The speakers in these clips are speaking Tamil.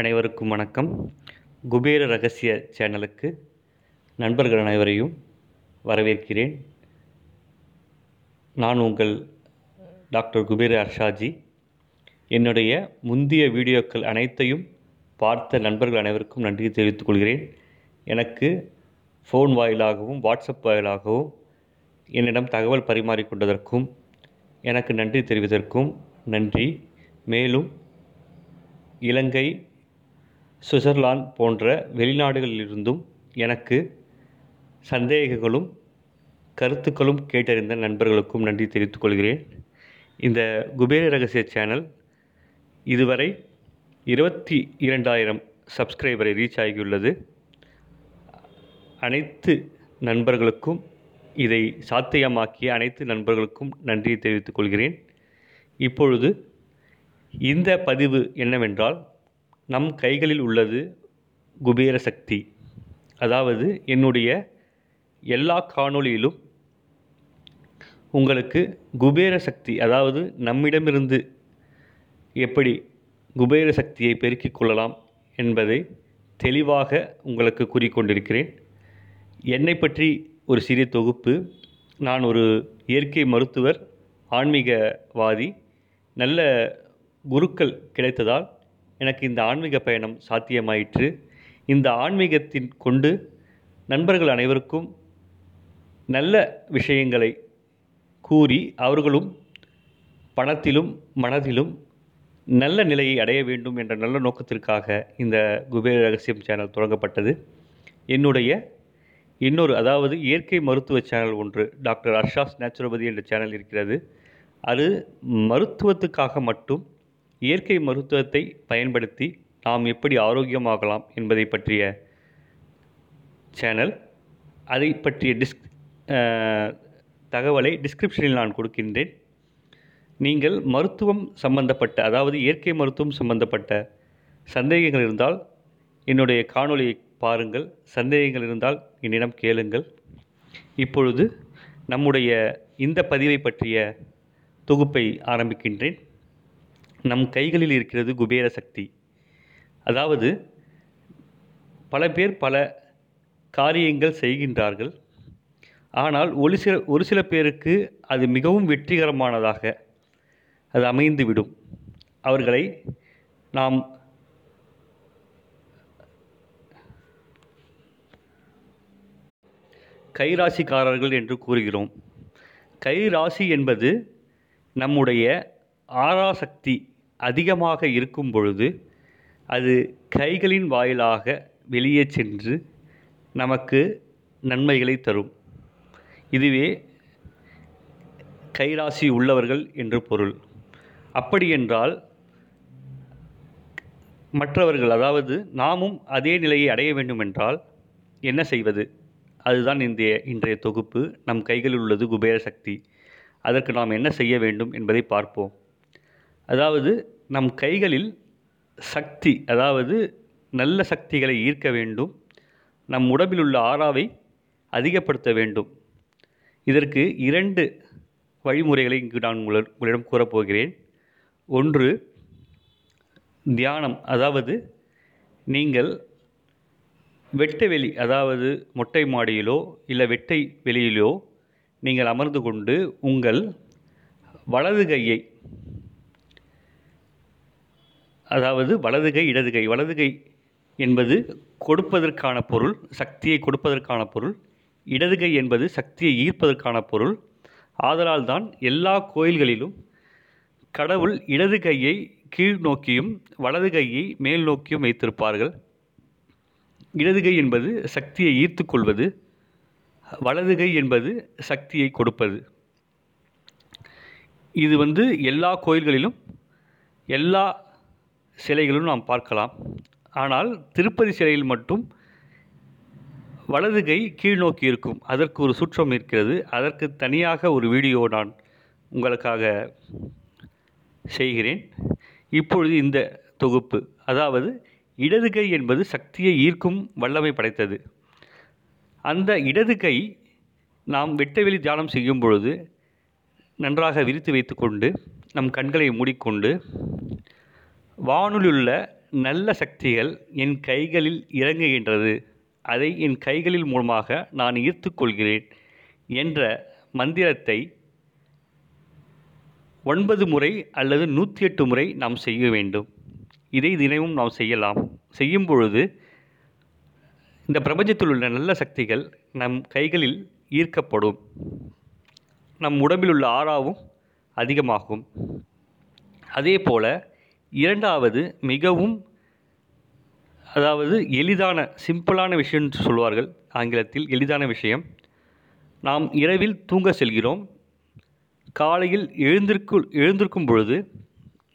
அனைவருக்கும் வணக்கம். குபேர ரகசிய சேனலுக்கு நண்பர்கள் அனைவரையும் வரவேற்கிறேன். நான் உங்கள் டாக்டர் குபேர அர்ஷாஜி என்னுடைய முந்தைய வீடியோக்கள் அனைத்தையும் பார்த்த நண்பர்கள் அனைவருக்கும் நன்றி தெரிவித்துக் கொள்கிறேன். எனக்கு ஃபோன் வாயிலாகவும் வாட்ஸ்அப் வாயிலாகவும் என்னிடம் தகவல் பரிமாறிக்கொண்டதற்கும் எனக்கு நன்றி தெரிவித்ததற்கும் நன்றி. மேலும் இலங்கை சுவிட்சர்லாந்து போன்ற வெளிநாடுகளிலிருந்தும் எனக்கு சந்தேகங்களும் கருத்துக்களும் கேட்டறிந்த நண்பர்களுக்கும் நன்றி தெரிவித்துக் கொள்கிறேன். இந்த குபேர ரகசிய சேனல் இதுவரை இருபத்தி இரண்டாயிரம் சப்ஸ்கிரைபரை ரீச் ஆகியுள்ளது. அனைத்து நண்பர்களுக்கும் இதை சாத்தியமாக்கிய அனைத்து நண்பர்களுக்கும் நன்றியை தெரிவித்துக் கொள்கிறேன். இப்பொழுது இந்த பதிவு என்னவென்றால் நம் கைகளில் உள்ளது குபேர சக்தி. அதாவது என்னுடைய எல்லா காணொளியிலும் உங்களுக்கு குபேர சக்தி அதாவது நம்மிடமிருந்து எப்படி குபேர சக்தியை பெருக்கிக் கொள்ளலாம் என்பதை தெளிவாக உங்களுக்கு கூறிக்கொண்டிருக்கிறேன் என்னை பற்றி ஒரு சிறிய தொகுப்பு. நான் ஒரு இயற்கை மருத்துவர் ஆன்மீகவாதி. நல்ல குருக்கள் கிடைத்ததால் எனக்கு இந்த ஆன்மீக பயணம் சாத்தியமாயிற்று. இந்த ஆன்மீகத்தின் கொண்டு நண்பர்கள் அனைவருக்கும் நல்ல விஷயங்களை கூறி அவர்களும் பணத்திலும் மனதிலும் நல்ல நிலையை அடைய வேண்டும் என்ற நல்ல நோக்கத்திற்காக இந்த குபேர ரகசியம் சேனல் தொடங்கப்பட்டது. என்னுடைய இன்னொரு அதாவது இயற்கை மருத்துவ சேனல் ஒன்று டாக்டர் அர்ஷாஸ் நேச்சுரோபதி என்ற சேனல் இருக்கிறது. அது மருத்துவத்துக்காக மட்டும் இயற்கை மருத்துவத்தை பயன்படுத்தி நாம் எப்படி ஆரோக்கியமாகலாம் என்பதை பற்றிய சேனல் அதை பற்றிய டிஸ்க் தகவலை டிஸ்கிரிப்ஷனில் நான் கொடுக்கின்றேன். நீங்கள் மருத்துவம் சம்பந்தப்பட்ட அதாவது இயற்கை மருத்துவம் சம்பந்தப்பட்ட சந்தேகங்கள் இருந்தால் என்னுடைய காணொளியை பாருங்கள். சந்தேகங்கள் இருந்தால் என்னிடம் கேளுங்கள். இப்பொழுது நம்முடைய இந்த பதிவை பற்றிய தொகுப்பை ஆரம்பிக்கின்றேன். நம் கைகளில் இருக்கிறது குபேர சக்தி. அதாவது பல பேர் பல காரியங்கள் செய்கின்றார்கள். ஆனால் ஒரு சில ஒரு சில பேருக்கு அது மிகவும் வெற்றிகரமானதாக அது அமைந்துவிடும். அவர்களை நாம் கைராசிக்காரர்கள் என்று கூறுகிறோம். கைராசி என்பது நம்முடைய ஆறாசக்தி அதிகமாக இருக்கும் பொழுது அது கைகளின் வாயிலாக வெளியே சென்று நமக்கு நன்மைகளை தரும். இதுவே கைராசி உள்ளவர்கள் என்று பொருள். அப்படியென்றால் மற்றவர்கள் அதாவது நாமும் அதே நிலையை அடைய வேண்டுமென்றால் என்ன செய்வது? அதுதான் இந்த இன்றைய தொகுப்பு. நம் கைகளில் உள்ளது குபேர சக்தி. அதற்கு நாம் என்ன செய்ய வேண்டும் என்பதை பார்ப்போம். அதாவது நம் கைகளில் சக்தி அதாவது நல்ல சக்திகளை ஈர்க்க வேண்டும். நம் உடம்பில் உள்ள ஆறாவை அதிகப்படுத்த வேண்டும். இதற்கு இரண்டு வழிமுறைகளை இங்கு நான் உங்களிடம் கூறப்போகிறேன். ஒன்று தியானம். அதாவது நீங்கள் வெட்ட வெளி அதாவது மொட்டை மாடியிலோ இல்லை வெட்டை வெளியிலோ நீங்கள் அமர்ந்து கொண்டு உங்கள் வலது கையை அதாவது வலது கை இடது கை. வலது கை என்பது கொடுப்பதற்கான பொருள் சக்தியை கொடுப்பதற்கான பொருள். இடது கை என்பது சக்தியை ஈர்ப்பதற்கான பொருள். ஆதலால் தான் எல்லா கோயில்களிலும் கடவுள் இடது கையை கீழ் நோக்கியும் வலது கையை மேல் நோக்கியும் வைத்திருப்பார்கள். இடது கை என்பது சக்தியை ஈர்த்து கொள்வது. வலது கை என்பது சக்தியை கொடுப்பது. இது வந்து எல்லா கோயில்களிலும் எல்லா சிலைகளும் நாம் பார்க்கலாம். ஆனால் திருப்பதி சிலையில் மட்டும் வலது கை கீழ் நோக்கி இருக்கும். அதற்கு ஒரு சுற்றம் இருக்கிறது. அதற்கு தனியாக ஒரு வீடியோ நான் உங்களுக்காக செய்கிறேன். இப்பொழுது இந்த தொகுப்பு. அதாவது இடது கை என்பது சக்தியை ஈர்க்கும் வல்லமை படைத்தது. அந்த இடது கை நாம் வெட்டவெளி தியானம் செய்யும் பொழுது நன்றாக விரித்து வைத்துக்கொண்டு நம் கண்களை மூடிக்கொண்டு வானொலியுள்ள நல்ல சக்திகள் என் கைகளில் இறங்குகின்றது. அதை என் கைகளில் மூலமாக நான் ஈர்த்துக் கொள்கிறேன் என்ற மந்திரத்தை ஒன்பது முறை அல்லது நூற்றி எட்டு முறை நாம் செய்ய வேண்டும். இதை தினமும் நாம் செய்யலாம். செய்யும் பொழுது இந்த பிரபஞ்சத்தில் உள்ள நல்ல சக்திகள் நம் கைகளில் ஈர்க்கப்படும். நம் உடம்பில் உள்ள ஆறாவும் அதிகமாகும். அதே போல் இரண்டாவது மிகவும் அதாவது எளிதான சிம்பிளான விஷயம் என்று சொல்வார்கள் ஆங்கிலத்தில் எளிதான விஷயம். நாம் இரவில் தூங்க செல்கிறோம். காலையில் எழுந்திருக்கு எழுந்திருக்கும் பொழுது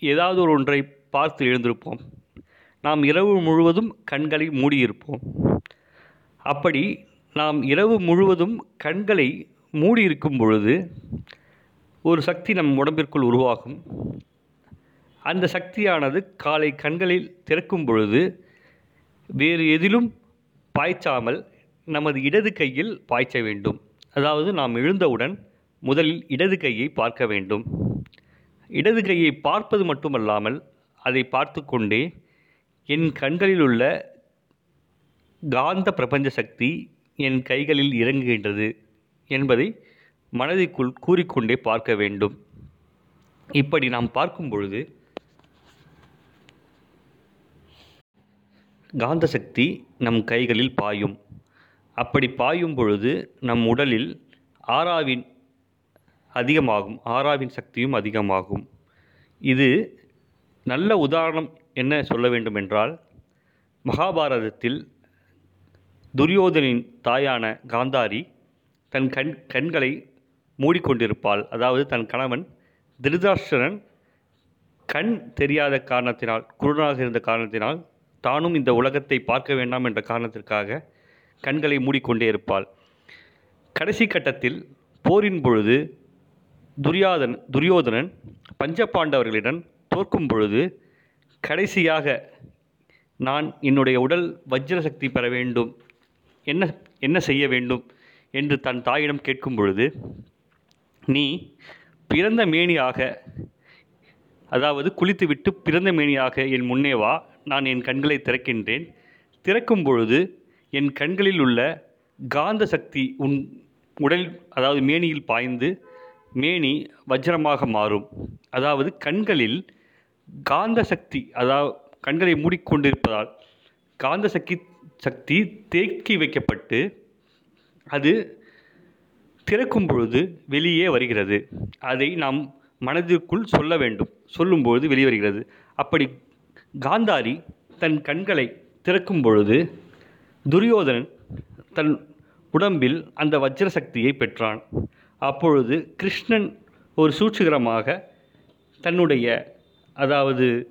ஏதாவது ஒரு ஒன்றை பார்த்து எழுந்திருப்போம். நாம் இரவு முழுவதும் கண்களை மூடியிருப்போம். அப்படி நாம் இரவு முழுவதும் கண்களை மூடியிருக்கும் பொழுது ஒரு சக்தி நம் உடம்பிற்குள் உருவாகும். அந்த சக்தியானது காலை கண்களில் திறக்கும் பொழுது வேறு எதிலும் பாய்ச்சாமல் நமது இடது கையில் பாய்ச்ச வேண்டும். அதாவது நாம் எழுந்தவுடன் முதலில் இடது கையை பார்க்க வேண்டும். இடது கையை பார்ப்பது மட்டுமல்லாமல் அதை பார்த்து கொண்டே என் கண்களில் உள்ள காந்த பிரபஞ்ச சக்தி என் கைகளில் இறங்குகின்றது என்பதை மனதிற்குள் கூறிக்கொண்டே பார்க்க வேண்டும். இப்படி நாம் பார்க்கும் பொழுது காந்த சக்தி நம் கைகளில் பாயும். அப்படி பாயும் பொழுது நம் உடலில் ஆறாவின் அதிகமாகும். ஆறாவின் சக்தியும் அதிகமாகும். இது நல்ல உதாரணம் என்ன சொல்ல வேண்டுமென்றால் மகாபாரதத்தில் துரியோதனின் தாயான காந்தாரி தன் கண் கண்களை மூடிக்கொண்டிருப்பாள். அதாவது தன் கணவன் திருதாஷ்டரன் கண் தெரியாத காரணத்தினால் குருடனாக இருந்த காரணத்தினால் தானும் இந்த உலகத்தை பார்க்க வேண்டாம் என்ற காரணத்திற்காக கண்களை மூடிக்கொண்டே இருப்பாள். கடைசி கட்டத்தில் போரின் பொழுது துரியாதன் துரியோதனன் பஞ்சபாண்டவர்களிடம் தோற்கும் பொழுது கடைசியாக நான் என்னுடைய உடல் வஜ்ர சக்தி பெற வேண்டும் என்ன என்ன செய்ய வேண்டும் என்று தன் தாயிடம் கேட்கும் பொழுது நீ பிறந்த மேனியாக அதாவது குளித்துவிட்டு பிறந்த மேனியாக என் முன்னே வா நான் என் கண்களை திறக்கின்றேன். திறக்கும் பொழுது என் கண்களில் உள்ள காந்த சக்தி உன் உடல் அதாவது மேனியில் பாய்ந்து மேனி வஜ்ரமாக மாறும். அதாவது கண்களில் காந்த சக்தி அதாவது கண்களை மூடிக்கொண்டிருப்பதால் காந்த சக்தி சக்தி தேக்கி வைக்கப்பட்டு அது திறக்கும் பொழுது வெளியே வருகிறது. அதை நாம் மனதிற்குள் சொல்ல வேண்டும். சொல்லும்பொழுது வெளியே வருகிறது. அப்படி காந்தாரி தன் கண்களை திறக்கும் பொழுது துரியோதனன் தன் உடம்பில் அந்த வஜ்ர சக்தியை பெற்றான். அப்பொழுது கிருஷ்ணன் ஒரு சூட்சிகரமாக தன்னுடைய அதாவது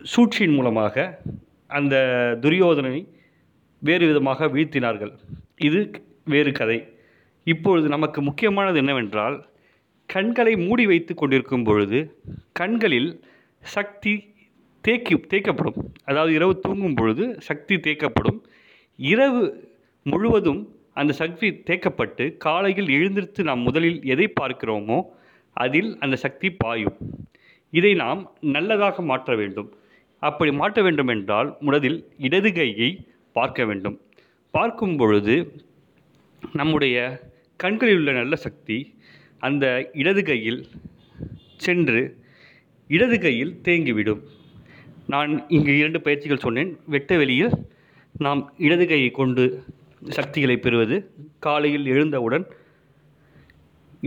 சூழ்ச்சியின் மூலமாக அந்த துரியோதனனை வேறு விதமாக வீழ்த்தினார்கள். இது வேறு கதை. இப்பொழுது நமக்கு முக்கியமானது என்னவென்றால் கண்களை மூடி வைத்து கொண்டிருக்கும் பொழுது கண்களில் சக்தி தேக்கி தேக்கப்படும். அதாவது இரவு தூங்கும் பொழுது சக்தி தேக்கப்படும். இரவு முழுவதும் அந்த சக்தி தேக்கப்பட்டு காலையில் எழுந்திருத்து நாம் முதலில் எதை பார்க்கிறோமோ அதில் அந்த சக்தி பாயும். இதை நாம் நல்லதாக மாற்ற வேண்டும். அப்படி மாற்ற வேண்டும் என்றால் முதலில் இடது கையை பார்க்க வேண்டும். பார்க்கும் பொழுது நம்முடைய கண்களில் உள்ள நல்ல சக்தி அந்த இடது கையில் சென்று இடது கையில் தேங்கிவிடும். நான் இங்கு இரண்டு பயிற்சிகள் சொன்னேன். வெட்ட வெளியில் நாம் இடது கையை கொண்டு சக்திகளை பெறுவது காலையில் எழுந்தவுடன்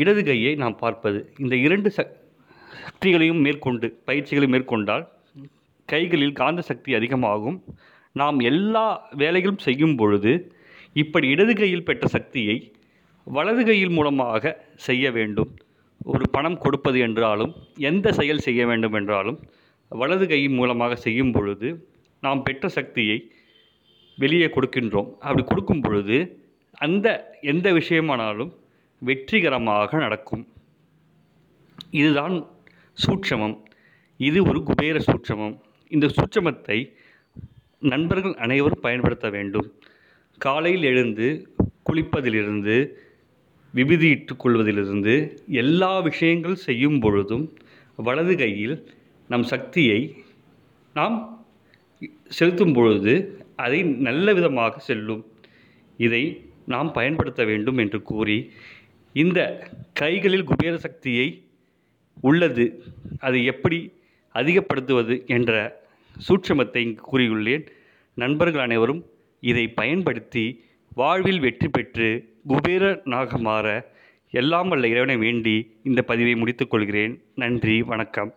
இடது கையை நாம் பார்ப்பது. இந்த இரண்டு சக் சக்திகளையும் மேற்கொண்டு பயிற்சிகளை மேற்கொண்டால் கைகளில் காந்த சக்தி அதிகமாகும். நாம் எல்லா வேலைகளும் செய்யும் பொழுது இப்படி இடது கையில் பெற்ற சக்தியை வலது கையில் மூலமாக செய்ய வேண்டும். ஒரு பணம் கொடுப்பது என்றாலும் எந்த செயல் செய்ய வேண்டும் என்றாலும் வலது கை மூலமாக செய்யும் பொழுது நாம் பெற்ற சக்தியை வெளியே கொடுக்கின்றோம். அப்படி கொடுக்கும் பொழுது அந்த எந்த விஷயமானாலும் வெற்றிகரமாக நடக்கும். இதுதான் சூட்சமம். இது ஒரு குபேர சூட்சமம். இந்த சூட்சமத்தை நண்பர்கள் அனைவரும் பயன்படுத்த வேண்டும். காலையில் எழுந்து குளிப்பதிலிருந்து விபூதி கொள்வதிலிருந்து எல்லா விஷயங்கள் செய்யும் பொழுதும் வலது கையில் நம் சக்தியை நாம் செலுத்தும் பொழுது அதை நல்ல விதமாக செல்லும். இதை நாம் பயன்படுத்த வேண்டும் என்று கூறி இந்த கைகளில் குபேர சக்தியை உள்ளது அதை எப்படி அதிகப்படுத்துவது என்ற சூட்சமத்தை இங்கு கூறியுள்ளேன். நண்பர்கள் அனைவரும் இதை பயன்படுத்தி வாழ்வில் வெற்றி பெற்று குபேரனாக மாற எல்லாம் வல்ல இறைவனை வேண்டி இந்த பதிவை முடித்துக்கொள்கிறேன் நன்றி வணக்கம்.